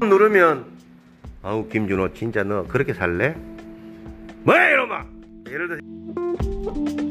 누르면 아우 김준호 진짜 너 그렇게 살래? 뭐야 이놈아 예를 들어